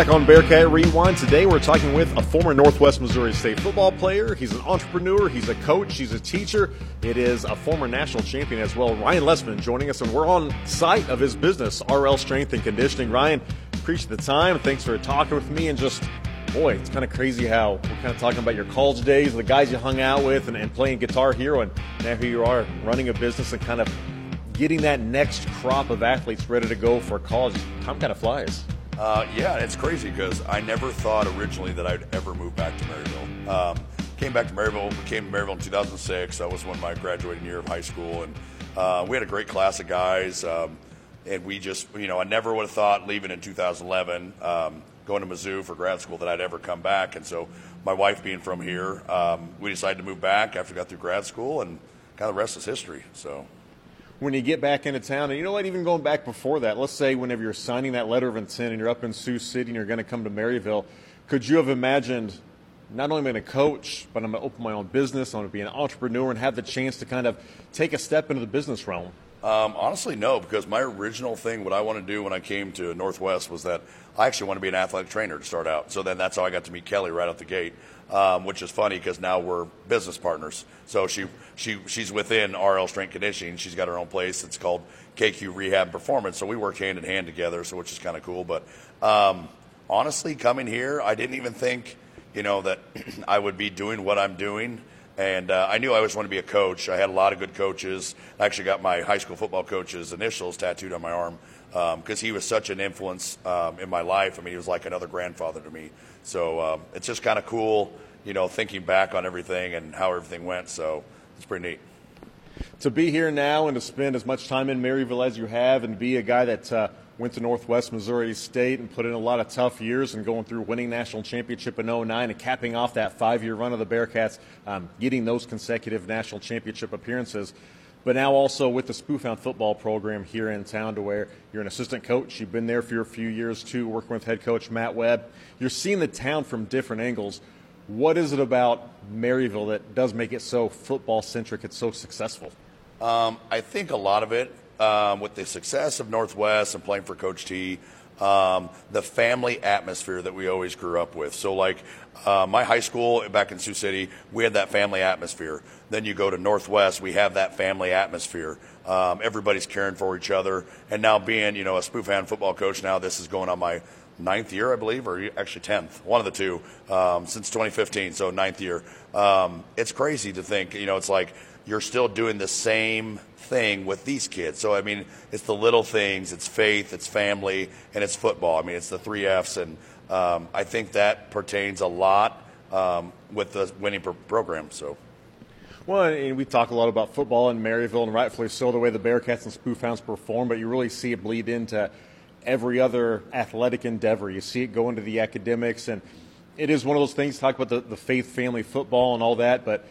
Back on Bearcat Rewind. Today we're talking with a former Northwest Missouri State football player. He's an entrepreneur, he's a coach, he's a teacher. It is a former national champion as well. Ryan Lessman, joining us, and we're on site of his business, RL Strength and Conditioning. Ryan, appreciate the time. Thanks for talking with me and just boy, it's kind of crazy how we're kind of talking about your college days, the guys you hung out with, and, and, playing Guitar Hero, and now here you are running a business and kind of getting that next crop of athletes ready to go for college. Time kind of flies. Uh, yeah, it's crazy because I never thought originally that I'd ever move back to Maryville. Um, came back to Maryville, came to Maryville in 2006. That was when my graduating year of high school, and uh, we had a great class of guys. Um, and we just, you know, I never would have thought leaving in 2011, um, going to Mizzou for grad school, that I'd ever come back. And so, my wife being from here, um, we decided to move back after we got through grad school, and kind of the rest is history. So when you get back into town, and you know what, even going back before that, let's say whenever you're signing that letter of intent and you're up in Sioux City and you're going to come to Maryville, could you have imagined not only being a coach, but I'm going to open my own business, I'm going to be an entrepreneur and have the chance to kind of take a step into the business realm? Um, honestly, no, because my original thing, what I wanted to do when I came to Northwest was that I actually want to be an athletic trainer to start out. So then that's how I got to meet Kelly right out the gate um, which is funny because now we're business partners. So she she she's within RL Strength Conditioning. She's got her own place. It's called KQ Rehab Performance. So we work hand in hand together. So which is kind of cool. But um, honestly, coming here, I didn't even think you know that I would be doing what I'm doing. And uh, I knew I always wanted to be a coach. I had a lot of good coaches. I actually got my high school football coach's initials tattooed on my arm because um, he was such an influence um, in my life. I mean, he was like another grandfather to me. So um, it's just kind of cool, you know, thinking back on everything and how everything went. So it's pretty neat. To be here now and to spend as much time in Maryville as you have and be a guy that uh, went to Northwest Missouri State and put in a lot of tough years and going through winning national championship in 09 and capping off that five year run of the Bearcats, um, getting those consecutive national championship appearances but now also with the Spoofhound football program here in town to where you're an assistant coach. You've been there for a few years too, working with head coach Matt Webb. You're seeing the town from different angles. What is it about Maryville that does make it so football centric? It's so successful. Um, I think a lot of it um, with the success of Northwest and playing for Coach T um, the family atmosphere that we always grew up with. So, like uh, my high school back in Sioux City, we had that family atmosphere. Then you go to Northwest, we have that family atmosphere. Um, everybody's caring for each other. And now, being you know a Spoofhound football coach, now this is going on my ninth year, I believe, or actually tenth, one of the two, um, since 2015. So ninth year. Um, it's crazy to think, you know, it's like you're still doing the same thing with these kids. So, I mean, it's the little things, it's faith, it's family, and it's football. I mean, it's the three F's. And um, I think that pertains a lot um, with the winning program. So. Well, and we talk a lot about football in Maryville, and rightfully so, the way the Bearcats and Spoofhounds perform, but you really see it bleed into every other athletic endeavor. You see it go into the academics, and it is one of those things, talk about the, the faith, family, football, and all that, but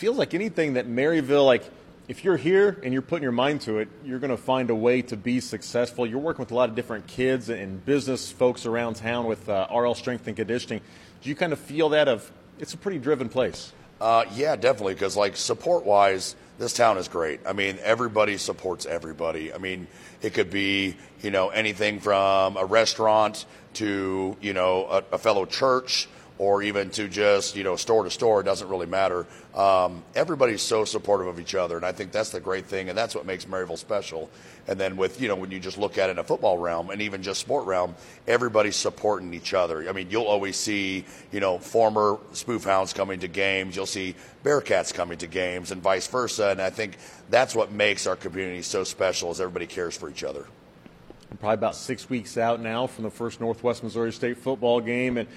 feels like anything that Maryville, like if you're here and you're putting your mind to it, you're going to find a way to be successful. You're working with a lot of different kids and business folks around town with uh, RL Strength and Conditioning. Do you kind of feel that of it's a pretty driven place? Uh, yeah, definitely. Because like support wise, this town is great. I mean, everybody supports everybody. I mean, it could be you know anything from a restaurant to you know a, a fellow church or even to just you know store to store. It doesn't really matter. Um, everybody's so supportive of each other, and I think that's the great thing, and that's what makes Maryville special. And then with you know when you just look at it in a football realm and even just sport realm, everybody's supporting each other. I mean, you'll always see you know former spoof hounds coming to games. You'll see Bearcats coming to games, and vice versa. And I think that's what makes our community so special, is everybody cares for each other. probably about six weeks out now from the first Northwest Missouri State football game, and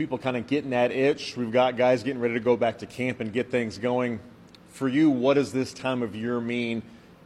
people kind of getting that itch. We've got guys getting ready to go back to camp and get things going. For you, what does this time of year mean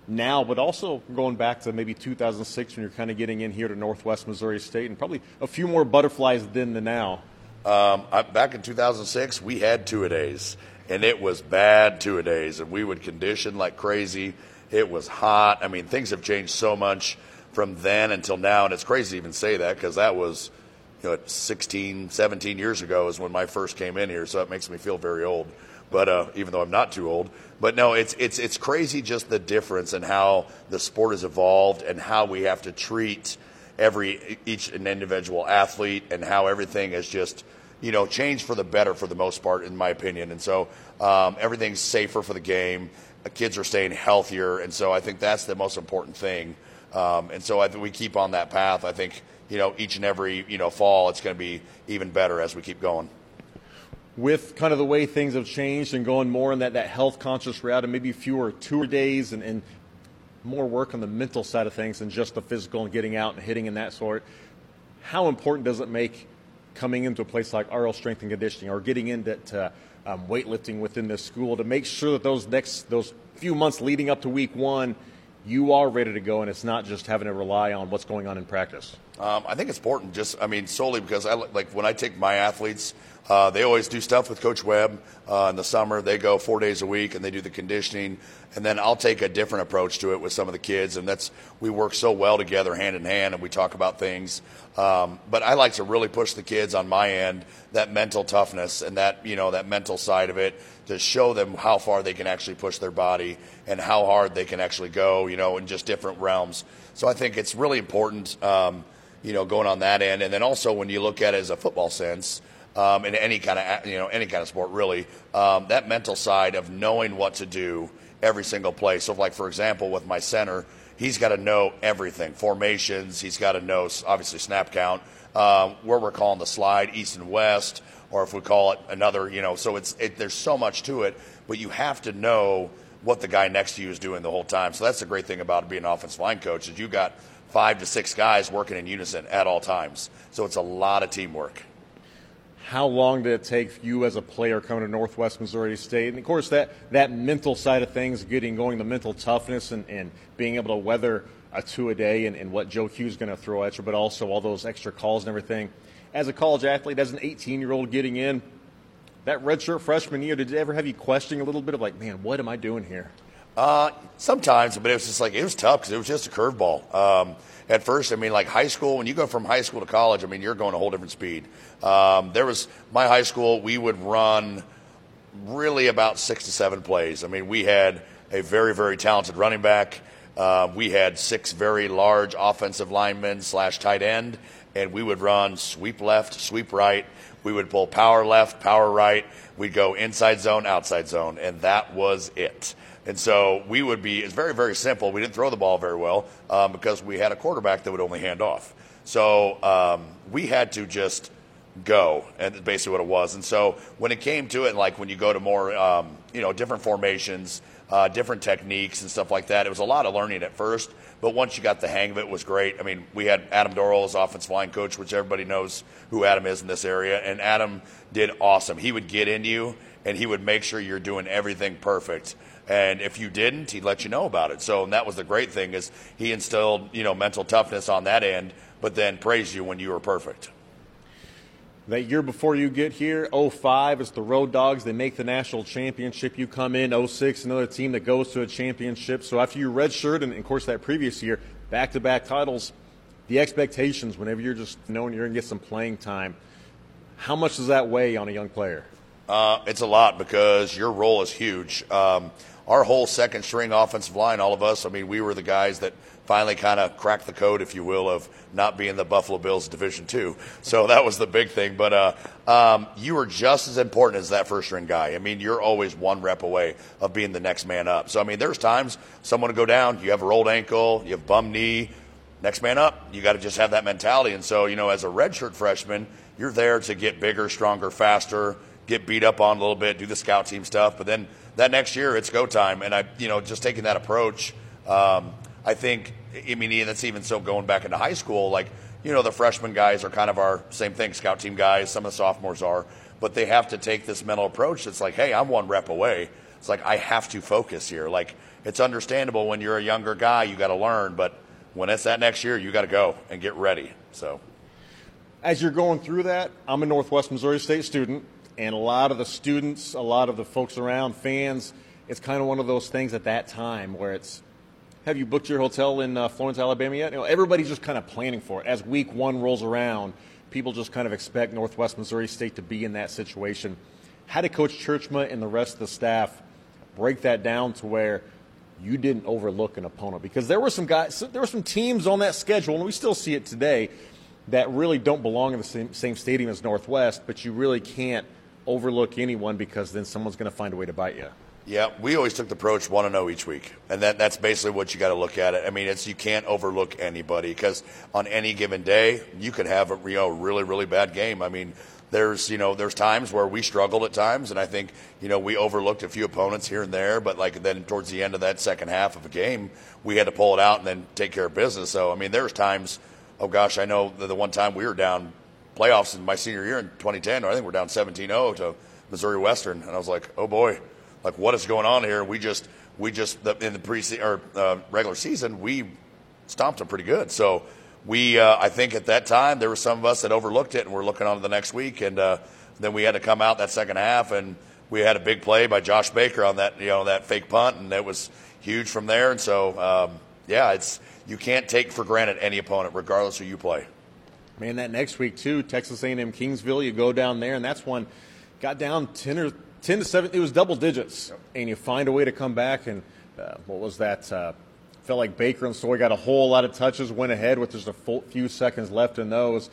now, but also going back to maybe 2006 when you're kind of getting in here to Northwest Missouri State and probably a few more butterflies then than now? Um, I, back in 2006, we had two a days, and it was bad two a days, and we would condition like crazy. It was hot. I mean, things have changed so much from then until now, and it's crazy to even say that because that was – you know, 16, 17 years ago is when my first came in here, so it makes me feel very old. But uh, even though I'm not too old, but no, it's it's it's crazy just the difference in how the sport has evolved and how we have to treat, every each an individual athlete and how everything has just you know changed for the better for the most part, in my opinion. And so um, everything's safer for the game. Kids are staying healthier, and so I think that's the most important thing. Um, and so I think we keep on that path. I think you know each and every you know fall it's going to be even better as we keep going with kind of the way things have changed and going more in that, that health conscious route and maybe fewer tour days and, and more work on the mental side of things than just the physical and getting out and hitting and that sort. How important does it make coming into a place like RL Strength and Conditioning or getting into um, weightlifting within this school to make sure that those next those few months leading up to week one, you are ready to go and it's not just having to rely on what's going on in practice. Um, I think it's important, just I mean, solely because I like when I take my athletes uh, they always do stuff with Coach Webb uh, in the summer. They go four days a week and they do the conditioning. And then I'll take a different approach to it with some of the kids. And that's, we work so well together hand in hand and we talk about things. Um, but I like to really push the kids on my end, that mental toughness and that, you know, that mental side of it to show them how far they can actually push their body and how hard they can actually go, you know, in just different realms. So I think it's really important, um, you know, going on that end. And then also when you look at it as a football sense, um, in any kind of you know any kind of sport really um, that mental side of knowing what to do every single play. So like for example with my center he's got to know everything. Formations he's got to know obviously snap count um, where we're calling the slide east and west or if we call it another you know so it's it, there's so much to it but you have to know what the guy next to you is doing the whole time. So that's the great thing about being an offensive line coach is you got five to six guys working in unison at all times. So it's a lot of teamwork how long did it take you as a player coming to Northwest Missouri State? And of course, that, that mental side of things, getting going, the mental toughness and, and being able to weather a two a day and, and what Joe Q's going to throw at you, but also all those extra calls and everything. As a college athlete, as an 18 year old getting in, that redshirt freshman year, did it ever have you questioning a little bit of like, man, what am I doing here? Uh, sometimes, but it was just like, it was tough because it was just a curveball. Um, at first. I mean, like high school, when you go from high school to college, I mean, you're going a whole different speed. Um, there was my high school, we would run really about six to seven plays. I mean, we had a very, very talented running back. Uh, we had six very large offensive linemen slash tight end, and we would run sweep left, sweep right. We would pull power left, power right. We'd go inside zone, outside zone, and that was it. And so we would be, it's very, very simple. We didn't throw the ball very well um, because we had a quarterback that would only hand off. So um, we had to just go, and that's basically what it was. And so when it came to it, like when you go to more, um, you know, different formations, uh, different techniques and stuff like that, it was a lot of learning at first. But once you got the hang of it, it was great. I mean, we had Adam Dorrel as offensive line coach, which everybody knows who Adam is in this area, and Adam did awesome. He would get in you, and he would make sure you're doing everything perfect. And if you didn't, he'd let you know about it. So that was the great thing is he instilled, you know, mental toughness on that end, but then praised you when you were perfect. That year before you get here, 05, it's the Road Dogs. They make the national championship. You come in 06, another team that goes to a championship. So after you redshirt, and of course that previous year, back-to-back titles, the expectations whenever you're just knowing you're going to get some playing time, how much does that weigh on a young player? Uh, it's a lot because your role is huge. Um, our whole second string offensive line, all of us, I mean, we were the guys that finally kind of cracked the code, if you will, of not being the Buffalo Bills Division Two. So that was the big thing. But uh, um, you were just as important as that first string guy. I mean, you're always one rep away of being the next man up. So I mean, there's times someone to go down, you have a rolled ankle, you have bum knee, next man up. You got to just have that mentality. And so you know, as a redshirt freshman, you're there to get bigger, stronger, faster, get beat up on a little bit, do the scout team stuff, but then that next year it's go time. And I, you know, just taking that approach, um, I think. I mean, that's even so going back into high school. Like, you know, the freshman guys are kind of our same thing, scout team guys. Some of the sophomores are, but they have to take this mental approach. It's like, hey, I'm one rep away. It's like I have to focus here. Like, it's understandable when you're a younger guy, you got to learn, but when it's that next year, you got to go and get ready. So. As you're going through that, I'm a Northwest Missouri State student and a lot of the students, a lot of the folks around, fans, it's kind of one of those things at that time where it's, have you booked your hotel in uh, Florence, Alabama yet? You know, everybody's just kind of planning for it. As week one rolls around, people just kind of expect Northwest Missouri State to be in that situation. How did Coach Tjeerdsma and the rest of the staff break that down to where you didn't overlook an opponent because there were some guys, there were some teams on that schedule, and we still see it today that really don't belong in the same, same stadium as Northwest, but you really can't overlook anyone because then someone's going to find a way to bite you. Yeah, we always took the approach one to oh zero each week, and that that's basically what you got to look at it. I mean, it's you can't overlook anybody because on any given day you could have a you know really really bad game. I mean, there's you know there's times where we struggled at times, and I think you know we overlooked a few opponents here and there, but like then towards the end of that second half of a game, we had to pull it out and then take care of business. So I mean, there's times. Oh gosh, I know the one time we were down playoffs in my senior year in 2010, I think we're down 17-0 to Missouri Western, and I was like, oh boy like what is going on here? We just we just in the pre or uh, regular season we stomped them pretty good. So we uh, I think at that time there were some of us that overlooked it and we're looking on to the next week, and uh, then we had to come out that second half and we had a big play by Josh Baker on that you know that fake punt and it was huge from there. And so um, yeah, it's you can't take for granted any opponent regardless who you play. Man, that next week too, Texas A&M Kingsville, you go down there and that's one got down ten or 10 to 7, it was double digits. Yep. And you find a way to come back. And uh, what was that? Uh, felt like Baker and Story got a whole lot of touches, went ahead with just a full, few seconds left in those.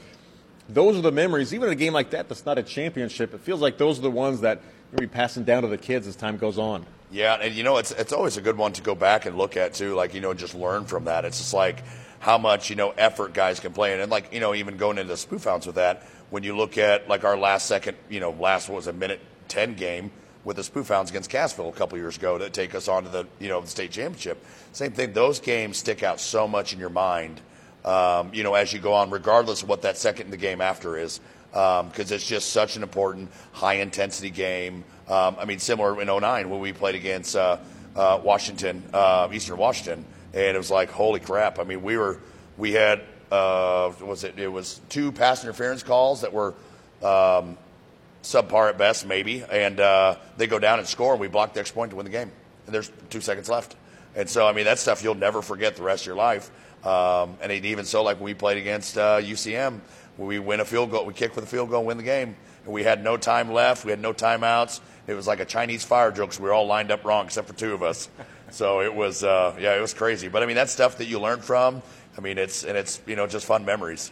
Those are the memories. Even in a game like that, that's not a championship. It feels like those are the ones that you'll be passing down to the kids as time goes on. Yeah, and you know, it's it's always a good one to go back and look at too. Like you know, just learn from that. It's just like how much you know effort guys can play, in. and like you know, even going into Spoofhounds with that. When you look at like our last second, you know, last was a minute 10 game with the Spoof Hounds against Cassville a couple years ago to take us on to the you know the state championship. Same thing. Those games stick out so much in your mind, um, you know, as you go on, regardless of what that second in the game after is, because um, it's just such an important high intensity game. Um, I mean, similar in 09 when we played against uh, uh, Washington, uh, Eastern Washington, and it was like, holy crap! I mean, we were we had uh, was it? It was two pass interference calls that were um, subpar at best, maybe, and uh, they go down and score, and we block the extra point to win the game. And there's two seconds left. And so, I mean, that stuff you'll never forget the rest of your life. Um, and even so, like we played against uh, UCM, we win a field goal, we kick for the field goal and win the game. And we had no time left. We had no timeouts. It was like a Chinese fire drill because we were all lined up wrong except for two of us. So it was, uh, yeah, it was crazy. But I mean, that's stuff that you learn from. I mean, it's and it's you know just fun memories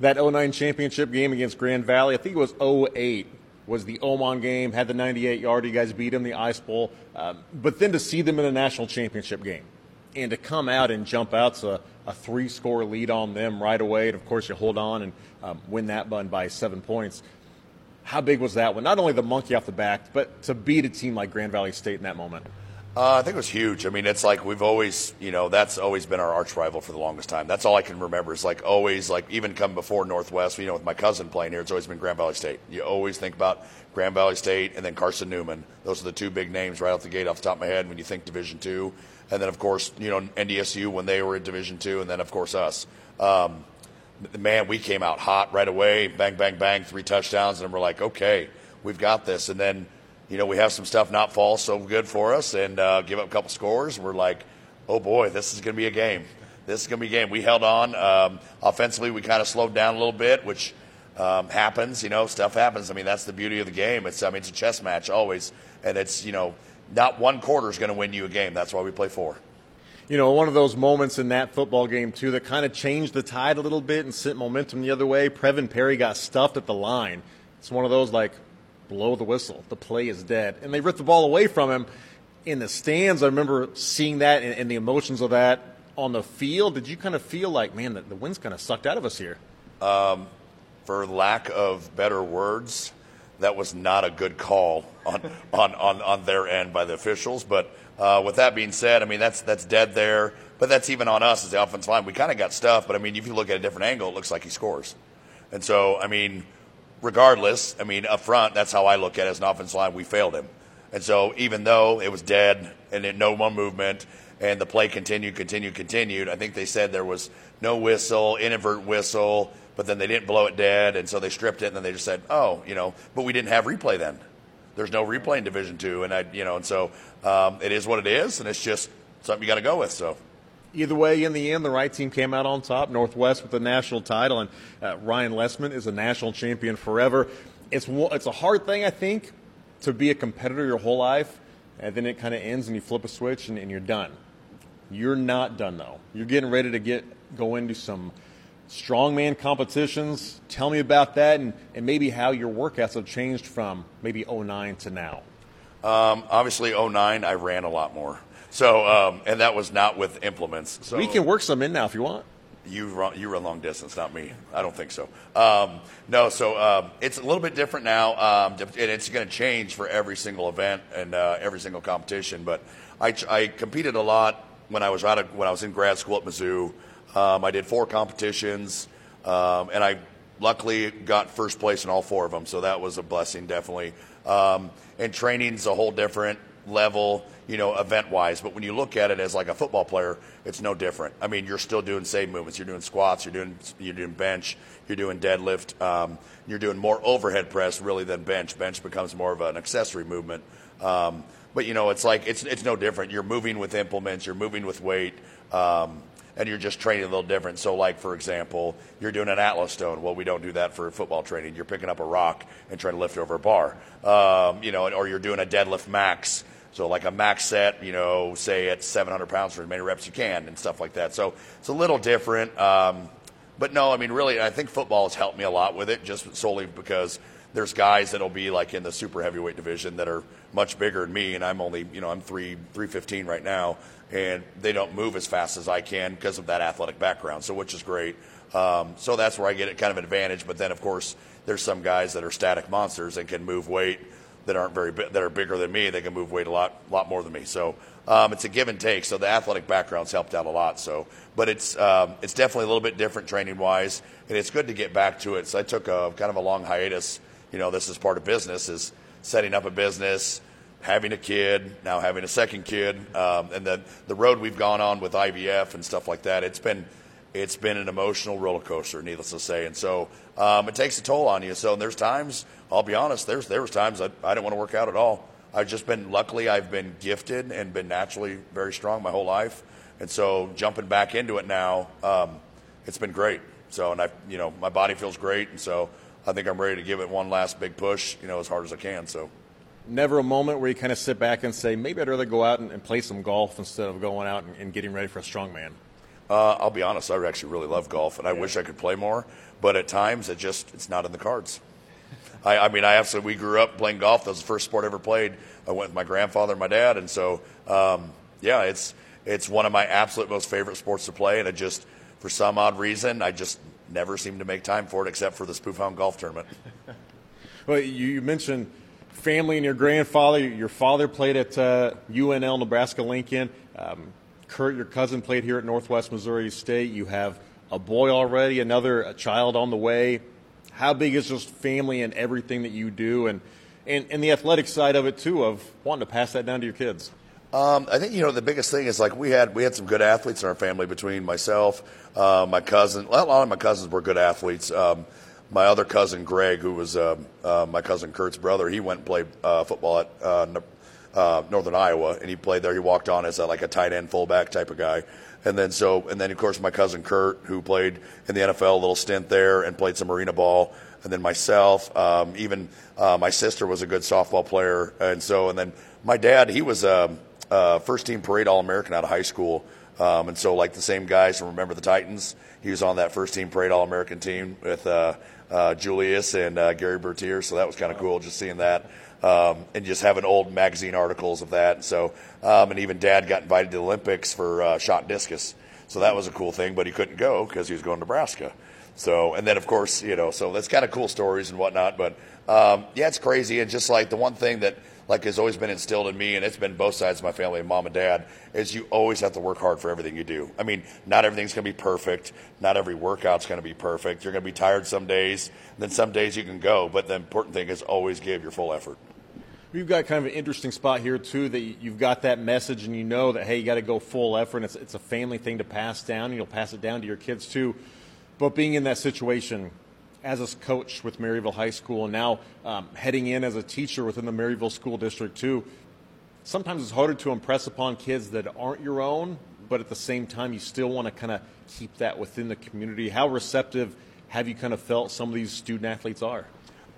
that 09 championship game against Grand Valley. I think it was 08 was the Oman game, had the 98 yard. You guys beat them, the Ice Bowl. Um, but then to see them in a national championship game and to come out and jump out to a three score lead on them right away. And of course, you hold on and um, win that one by seven points. How big was that one? Not only the monkey off the back, but to beat a team like Grand Valley State in that moment. Uh, I think it was huge. I mean, it's like we've always, you know, that's always been our arch rival for the longest time. That's all I can remember. Is like always, like even come before Northwest, you know, with my cousin playing here, it's always been Grand Valley State. You always think about Grand Valley State and then Carson Newman. Those are the two big names right off the gate, off the top of my head, when you think Division two. And then, of course, you know, NDSU when they were in Division two, and then, of course, us. Um, man, we came out hot right away, bang, bang, bang, three touchdowns, and we're like, okay, we've got this. And then you know, we have some stuff not fall so good for us and uh, give up a couple scores. We're like, oh boy, this is going to be a game. This is going to be a game. We held on. Um, offensively, we kind of slowed down a little bit, which um, happens. You know, stuff happens. I mean, that's the beauty of the game. It's, I mean, it's a chess match always, and it's you know, not one quarter is going to win you a game. That's why we play four. You know, one of those moments in that football game too that kind of changed the tide a little bit and sent momentum the other way. Previn Perry got stuffed at the line. It's one of those like, blow the whistle. The play is dead. And they ripped the ball away from him. In the stands, I remember seeing that and, and the emotions of that on the field. Did you kind of feel like, man, the, the wind's kind of sucked out of us here? Um, for lack of better words, that was not a good call on, on, on, on their end by the officials. But uh, with that being said, I mean, that's, that's dead there. But that's even on us as the offensive line. We kind of got stuff, but I mean, if you look at a different angle, it looks like he scores. And so, I mean, regardless, I mean, up front, that's how I look at it as an offensive line. We failed him. And so even though it was dead and it, no more movement and the play continued, continued, continued, I think they said there was no whistle, inadvertent whistle, but then they didn't blow it dead. And so they stripped it and then they just said, oh, you know, but we didn't have replay then. There's no replay in Division Two. And I, you know, and so um, it is what it is. And it's just something you got to go with. So either way, in the end, the right team came out on top. Northwest with the national title, and uh, Ryan Lessman is a national champion forever. It's it's a hard thing, I think, to be a competitor your whole life and then it kind of ends and you flip a switch and, and you're done. You're not done though. You're getting ready to get go into some strongman competitions. Tell me about that and, and maybe how your workouts have changed from maybe 09 to now. Um, obviously, 09, I ran a lot more. So, um, and that was not with implements. So we can work some in now if you want. You run, you run long distance, not me. I don't think so. Um, no, so um, it's a little bit different now, um, and it's going to change for every single event and uh, every single competition. But I, I, competed a lot when I was out of, when I was in grad school at Mizzou. Um, I did four competitions, um, and I luckily got first place in all four of them. So that was a blessing, definitely. Um, and training's a whole different level you know, event wise. But when you look at it as like a football player, it's no different. I mean, you're still doing same movements. You're doing squats. You're doing you're doing bench. You're doing deadlift. Um, you're doing more overhead press really than bench. Bench becomes more of an accessory movement. Um, but you know, it's like it's it's no different. You're moving with implements. You're moving with weight. Um, and you're just training a little different. So, like for example, you're doing an Atlas stone. Well, we don't do that for football training. You're picking up a rock and trying to lift over a bar, um, you know, or you're doing a deadlift max. So like a max set, you know, say at 700 pounds for as many reps you can and stuff like that. So it's a little different. Um, but no, I mean, really, I think football has helped me a lot with it, just solely because there's guys that'll be like in the super heavyweight division that are much bigger than me, and I'm only, you know, I'm three 315 right now, and they don't move as fast as I can because of that athletic background. So which is great. Um, so that's where I get it kind of an advantage. But then, of course, there's some guys that are static monsters and can move weight that aren't very that are bigger than me. They can move weight a lot lot more than me. So um, it's a give and take. So the athletic background's helped out a lot. So, but it's um, it's definitely a little bit different training wise, and it's good to get back to it. So I took a kind of a long hiatus. You know, this is part of business is setting up a business, having a kid, now having a second kid, um, and the the road we've gone on with IVF and stuff like that. It's been it's been an emotional roller coaster, needless to say, and so um, it takes a toll on you. So there's times, I'll be honest, there's there was times I, I didn't want to work out at all. I've just been luckily I've been gifted and been naturally very strong my whole life, and so jumping back into it now, um, it's been great. So and I, you know, my body feels great, and so I think I'm ready to give it one last big push, you know, as hard as I can. So never a moment where you kind of sit back and say, maybe I'd rather go out and, and play some golf instead of going out and, and getting ready for a strongman? Uh, I'll be honest, I actually really love golf, and I yeah. wish I could play more. But at times, it just it's not in the cards. I, I mean, I absolutely we grew up playing golf. That was the first sport I ever played. I went with my grandfather and my dad, and so um, yeah, it's it's one of my absolute most favorite sports to play. And it just for some odd reason, I just never seem to make time for it, except for the Spoof Hound Golf Tournament. well, you mentioned family and your grandfather. Your father played at uh, UNL Nebraska Lincoln. Um, Kurt, your cousin, played here at Northwest Missouri State. You have a boy already, another child on the way. How big is just family and everything that you do, and, and, and the athletic side of it too, of wanting to pass that down to your kids? Um, I think you know the biggest thing is like we had we had some good athletes in our family between myself, uh, my cousin. A lot of my cousins were good athletes. Um, my other cousin Greg, who was uh, uh, my cousin Kurt's brother, he went and played uh, football at uh, Northern Iowa, and he played there. He walked on as a, like a tight end fullback type of guy. And then so, and then of course my cousin Kurt, who played in the NFL a little stint there and played some arena ball. And then myself, um, even uh, my sister was a good softball player, and so, and then my dad, he was a, a first team parade All American out of high school. Um, and so, like the same guys from Remember the Titans, he was on that first team parade All American team with uh, uh, Julius and uh, Gerry Bertier. So that was kind of cool just seeing that um, and just having old magazine articles of that. So, um, and even Dad got invited to the Olympics for uh, shot discus, so that was a cool thing. But he couldn't go because he was going to Nebraska. So, and then of course, you know, so that's kind of cool stories and whatnot. But um, yeah, it's crazy. And just like the one thing that like has always been instilled in me, and it's been both sides of my family, mom and dad, is you always have to work hard for everything you do. I mean, not everything's going to be perfect. Not every workout's going to be perfect. You're going to be tired some days. Then some days you can go. But the important thing is always give your full effort. We've got kind of an interesting spot here too that you've got that message and you know that hey you got to go full effort. And it's it's a family thing to pass down. And you'll pass it down to your kids too. But being in that situation as a coach with Maryville High School and now um, heading in as a teacher within the Maryville School District too, sometimes it's harder to impress upon kids that aren't your own. But at the same time, you still want to kind of keep that within the community. How receptive have you kind of felt some of these student athletes are?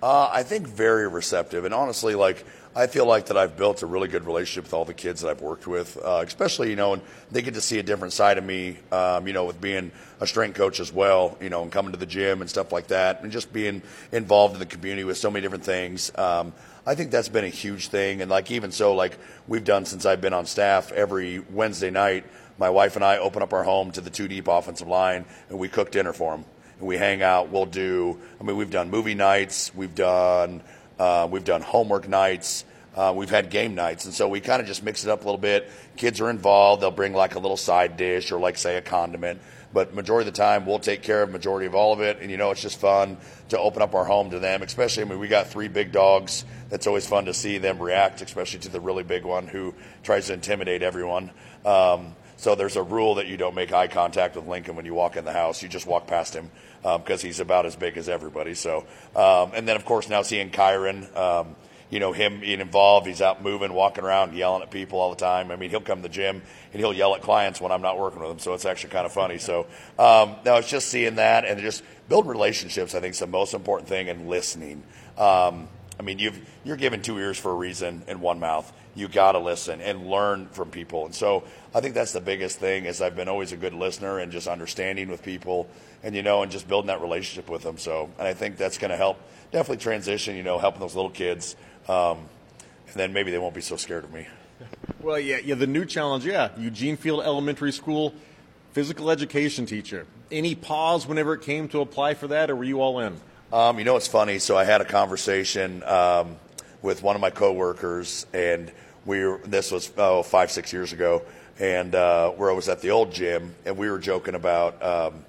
Uh, I think very receptive, and honestly, like I feel like that I've built a really good relationship with all the kids that I've worked with, uh, especially you know, and they get to see a different side of me, um, you know, with being a strength coach as well, you know, and coming to the gym and stuff like that, and just being involved in the community with so many different things. Um, I think that's been a huge thing, and like even so, like we've done since I've been on staff every Wednesday night. My wife and I open up our home to the two deep offensive line, and we cook dinner for them and we hang out. We'll do. I mean, we've done movie nights. We've done. Uh, we've done homework nights. Uh, we've had game nights, and so we kind of just mix it up a little bit. Kids are involved; they'll bring like a little side dish or like say a condiment. But majority of the time, we'll take care of majority of all of it, and you know it's just fun to open up our home to them. Especially, I mean, we got three big dogs. That's always fun to see them react, especially to the really big one who tries to intimidate everyone. Um, so there's a rule that you don't make eye contact with Lincoln when you walk in the house. You just walk past him because um, he's about as big as everybody. So, um, and then of course now seeing Kyron, um, you know him being involved. He's out moving, walking around, yelling at people all the time. I mean, he'll come to the gym and he'll yell at clients when I'm not working with him. So it's actually kind of funny. So um, no, it's just seeing that and just build relationships. I think is the most important thing, and listening. Um, I mean, you've you're given two ears for a reason and one mouth you got to listen and learn from people. And so I think that's the biggest thing is I've been always a good listener and just understanding with people and, you know, and just building that relationship with them. So, and I think that's going to help definitely transition, you know, helping those little kids. Um, and then maybe they won't be so scared of me. Well, yeah, yeah, the new challenge, yeah, Eugene Field Elementary School physical education teacher. Any pause whenever it came to apply for that, or were you all in? Um, you know, it's funny. So I had a conversation um, with one of my coworkers, and we were, this was oh five six years ago, and uh, where I was at the old gym, and we were joking about. Um,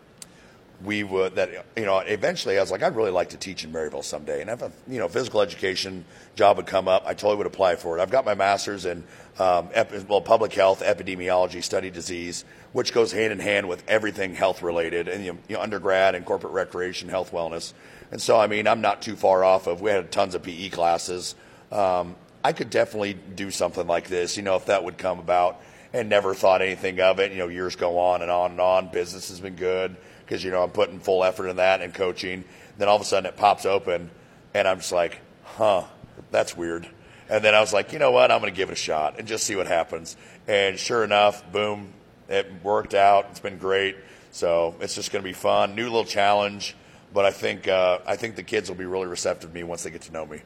we would that you know eventually I was like I'd really like to teach in Maryville someday and if a you know physical education job would come up I totally would apply for it I've got my master's in um, well public health epidemiology study disease which goes hand in hand with everything health related and you know, undergrad and corporate recreation health wellness and so I mean I'm not too far off of we had tons of PE classes um, I could definitely do something like this, you know, if that would come about and never thought anything of it. You know, years go on and on and on. Business has been good because, you know, I'm putting full effort in that and coaching. Then all of a sudden it pops open and I'm just like, huh, that's weird. And then I was like, you know what? I'm going to give it a shot and just see what happens. And sure enough, boom, it worked out. It's been great. So it's just going to be fun. New little challenge. But I think, uh, I think the kids will be really receptive to me once they get to know me.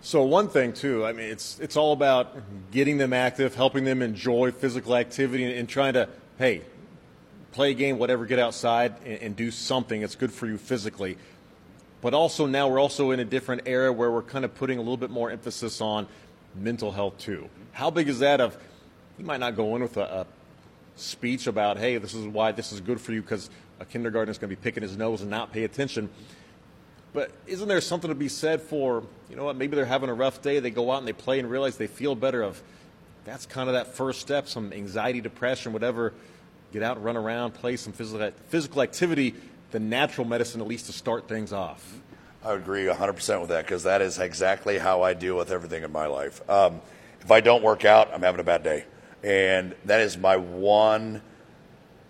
So one thing too, I mean, it's it's all about getting them active, helping them enjoy physical activity, and, and trying to hey, play a game, whatever, get outside and, and, do something that's good for you physically. But also now we're also in a different era where we're kind of putting a little bit more emphasis on mental health too. How big is that? Of you might not go in with a, a speech about hey, this is why this is good for you because a kindergarten is going to be picking his nose and not pay attention but isn't there something to be said for, you know what, maybe they're having a rough day, they go out and they play and realize they feel better of that's kind of that first step, some anxiety, depression, whatever. Get out and run around, play some physical physical activity, the natural medicine at least to start things off. I would agree 100% with that because that is exactly how I deal with everything in my life. Um, if I don't work out, I'm having a bad day. And that is my one,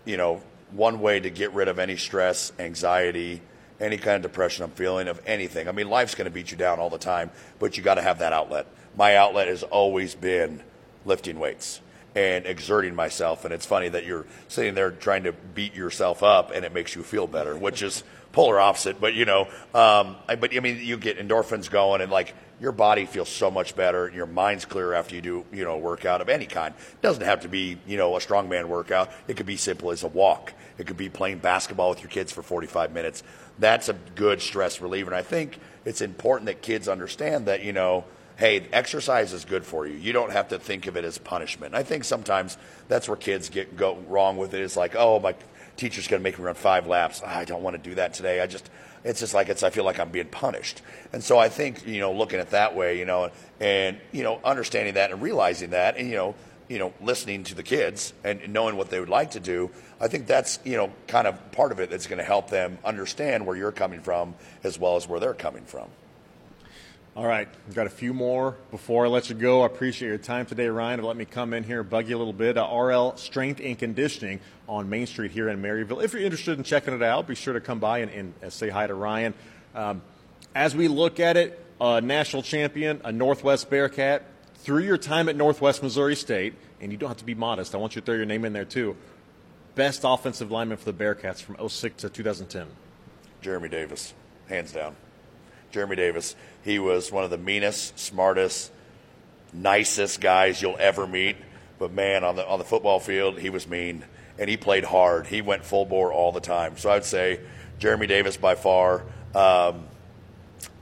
you know, one way to get rid of any stress, anxiety, any kind of depression I'm feeling, of anything. I mean, life's going to beat you down all the time, but you got to have that outlet. My outlet has always been lifting weights and exerting myself. And it's funny that you're sitting there trying to beat yourself up and it makes you feel better, which is polar opposite. But, you know, um, I, but I mean, you get endorphins going and like your body feels so much better and your mind's clear after you do, you know, a workout of any kind. It doesn't have to be, you know, a strongman workout. It could be simple as a walk. It could be playing basketball with your kids for 45 minutes that's a good stress reliever. And I think it's important that kids understand that, you know, hey, exercise is good for you. You don't have to think of it as punishment. I think sometimes that's where kids get go wrong with it. It's like, oh, my teacher's going to make me run five laps. I don't want to do that today. I just, it's just like it's. I feel like I'm being punished. And so I think you know, looking at that way, you know, and you know, understanding that and realizing that, and you know, you know, listening to the kids and knowing what they would like to do, I think that's, you know, kind of part of it that's going to help them understand where you're coming from as well as where they're coming from. All right, we've got a few more before I let you go. I appreciate your time today, Ryan. Let me come in here and bug you a little bit. Uh, RL Strength and Conditioning on Main Street here in Maryville. If you're interested in checking it out, be sure to come by and, and say hi to Ryan. Um, As we look at it, a national champion, a Northwest Bearcat, through your time at Northwest Missouri State, and you don't have to be modest, I want you to throw your name in there too. Best offensive lineman for the Bearcats from 06 to 2010. Jeremy Davis, hands down. Jeremy Davis. He was one of the meanest, smartest, nicest guys you'll ever meet. But man, on the on the football field, he was mean and he played hard. He went full bore all the time. So I'd say Jeremy Davis by far. Um,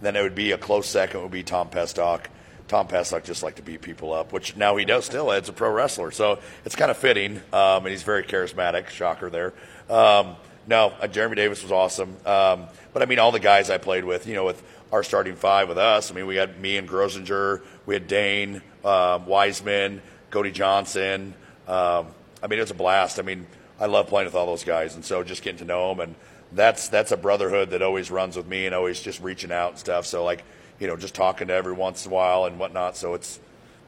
then it would be a close second would be Tom Pestock. Tom Pestock just liked to beat people up, which now he does still as a pro wrestler. So it's kind of fitting, um, and he's very charismatic. Shocker there. Um, no, uh, Jeremy Davis was awesome. Um, but I mean, all the guys I played with, you know, with our starting five with us. I mean, we had me and Grosinger, we had Dane, um, Wiseman, Cody Johnson. Um, I mean, it was a blast. I mean, I love playing with all those guys, and so just getting to know them, and that's that's a brotherhood that always runs with me, and always just reaching out and stuff. So like, you know, just talking to every once in a while and whatnot. So it's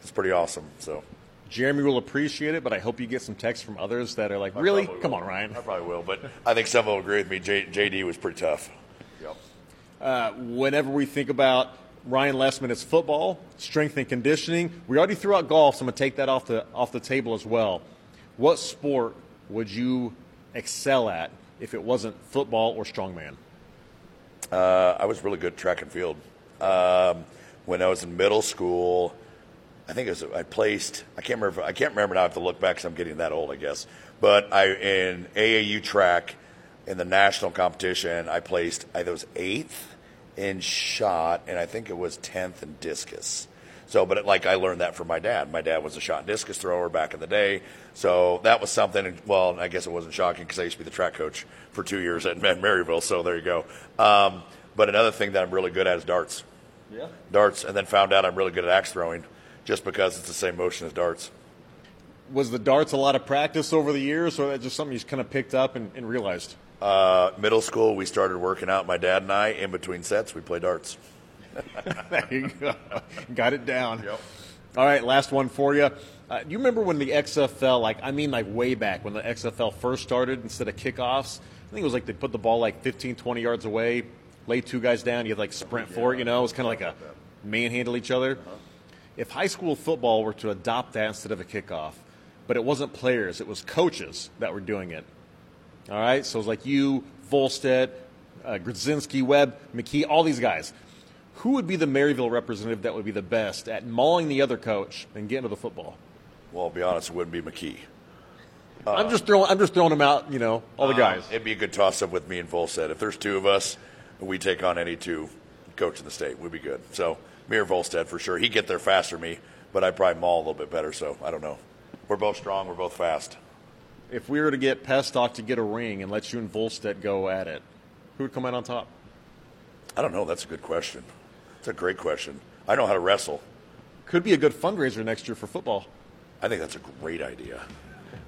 it's pretty awesome. So. Jeremy will appreciate it, but I hope you get some texts from others that are like, "Really? Come will. on, Ryan." I probably will, but I think some will agree with me. J- JD was pretty tough. Uh, whenever we think about Ryan Lessman, it's football, strength and conditioning. We already threw out golf, so I'm going to take that off the off the table as well. What sport would you excel at if it wasn't football or strongman? Uh, I was really good at track and field. Um, when I was in middle school, I think it was I placed. I can't remember. I can't remember now. I have to look back because I'm getting that old, I guess. But I in AAU track in the national competition, I placed. I was eighth in shot, and I think it was tenth in discus. So, but it, like I learned that from my dad. My dad was a shot and discus thrower back in the day. So that was something. Well, I guess it wasn't shocking because I used to be the track coach for two years at, at Maryville. So there you go. Um, but another thing that I'm really good at is darts. Yeah. Darts, and then found out I'm really good at axe throwing, just because it's the same motion as darts. Was the darts a lot of practice over the years, or that just something you just kind of picked up and, and realized? Uh, middle school, we started working out. My dad and I, in between sets, we play darts. there you go. Got it down. Yep. All right, last one for you. Uh, do you remember when the XFL, like I mean, like way back when the XFL first started, instead of kickoffs, I think it was like they put the ball like 15, 20 yards away, lay two guys down, you had like sprint yeah, for it. You know, it was kind of like a manhandle each other. Uh-huh. If high school football were to adopt that instead of a kickoff, but it wasn't players, it was coaches that were doing it. All right, so it's like you, Volstead, uh, Grudzinski, Webb, McKee, all these guys who would be the Maryville representative that would be the best at mauling the other coach and getting to the football? Well, I'll be honest, it wouldn't be McKee. Uh, I'm just throwing. I'm just throwing them out. You know, all the uh, guys. It'd be a good toss-up with me and Volstead. If there's two of us, we take on any two coach in the state. We'd be good. So me or Volstead for sure. He'd get there faster than me, but I'd probably maul a little bit better. So I don't know. We're both strong. We're both fast. If we were to get Pestock to get a ring and let you and Volstead go at it, who would come out on top? I don't know. That's a good question. It's a great question. I know how to wrestle. Could be a good fundraiser next year for football. I think that's a great idea.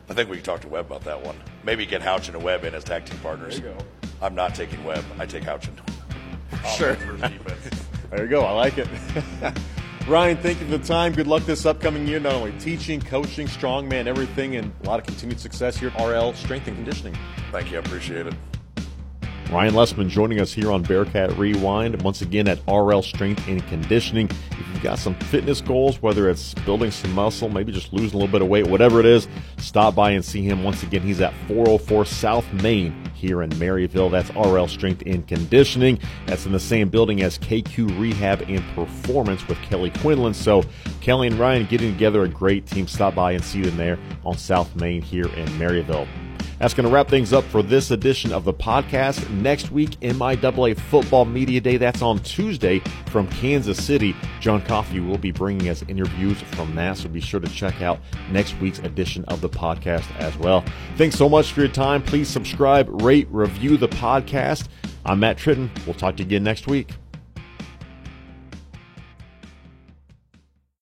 I think we can talk to Webb about that one. Maybe get Houchin and Webb in as tag team partners. There you go. I'm not taking Webb. I take Houchin. Sure. there you go. I like it. Ryan, thank you for the time. Good luck this upcoming year, not only teaching, coaching, strongman, everything, and a lot of continued success here at RL Strength and Conditioning. Thank you. I appreciate it. Ryan Lessman joining us here on Bearcat Rewind, once again at RL Strength and Conditioning. If you've got some fitness goals, whether it's building some muscle, maybe just losing a little bit of weight, whatever it is, stop by and see him. Once again, he's at 404 South Main here in Maryville. That's RL Strength and Conditioning. That's in the same building as KQ Rehab and Performance with Kelly Quinlan. So, Kelly and Ryan getting together a great team. Stop by and see them there on South Main here in Maryville. That's going to wrap things up for this edition of the podcast. Next week, MIAA Football Media Day. That's on Tuesday from Kansas City. John Coffey will be bringing us interviews from so be sure to check out next week's edition of the podcast as well. Thanks so much for your time. Please subscribe, rate, review the podcast. I'm Matt Tritton. We'll talk to you again next week.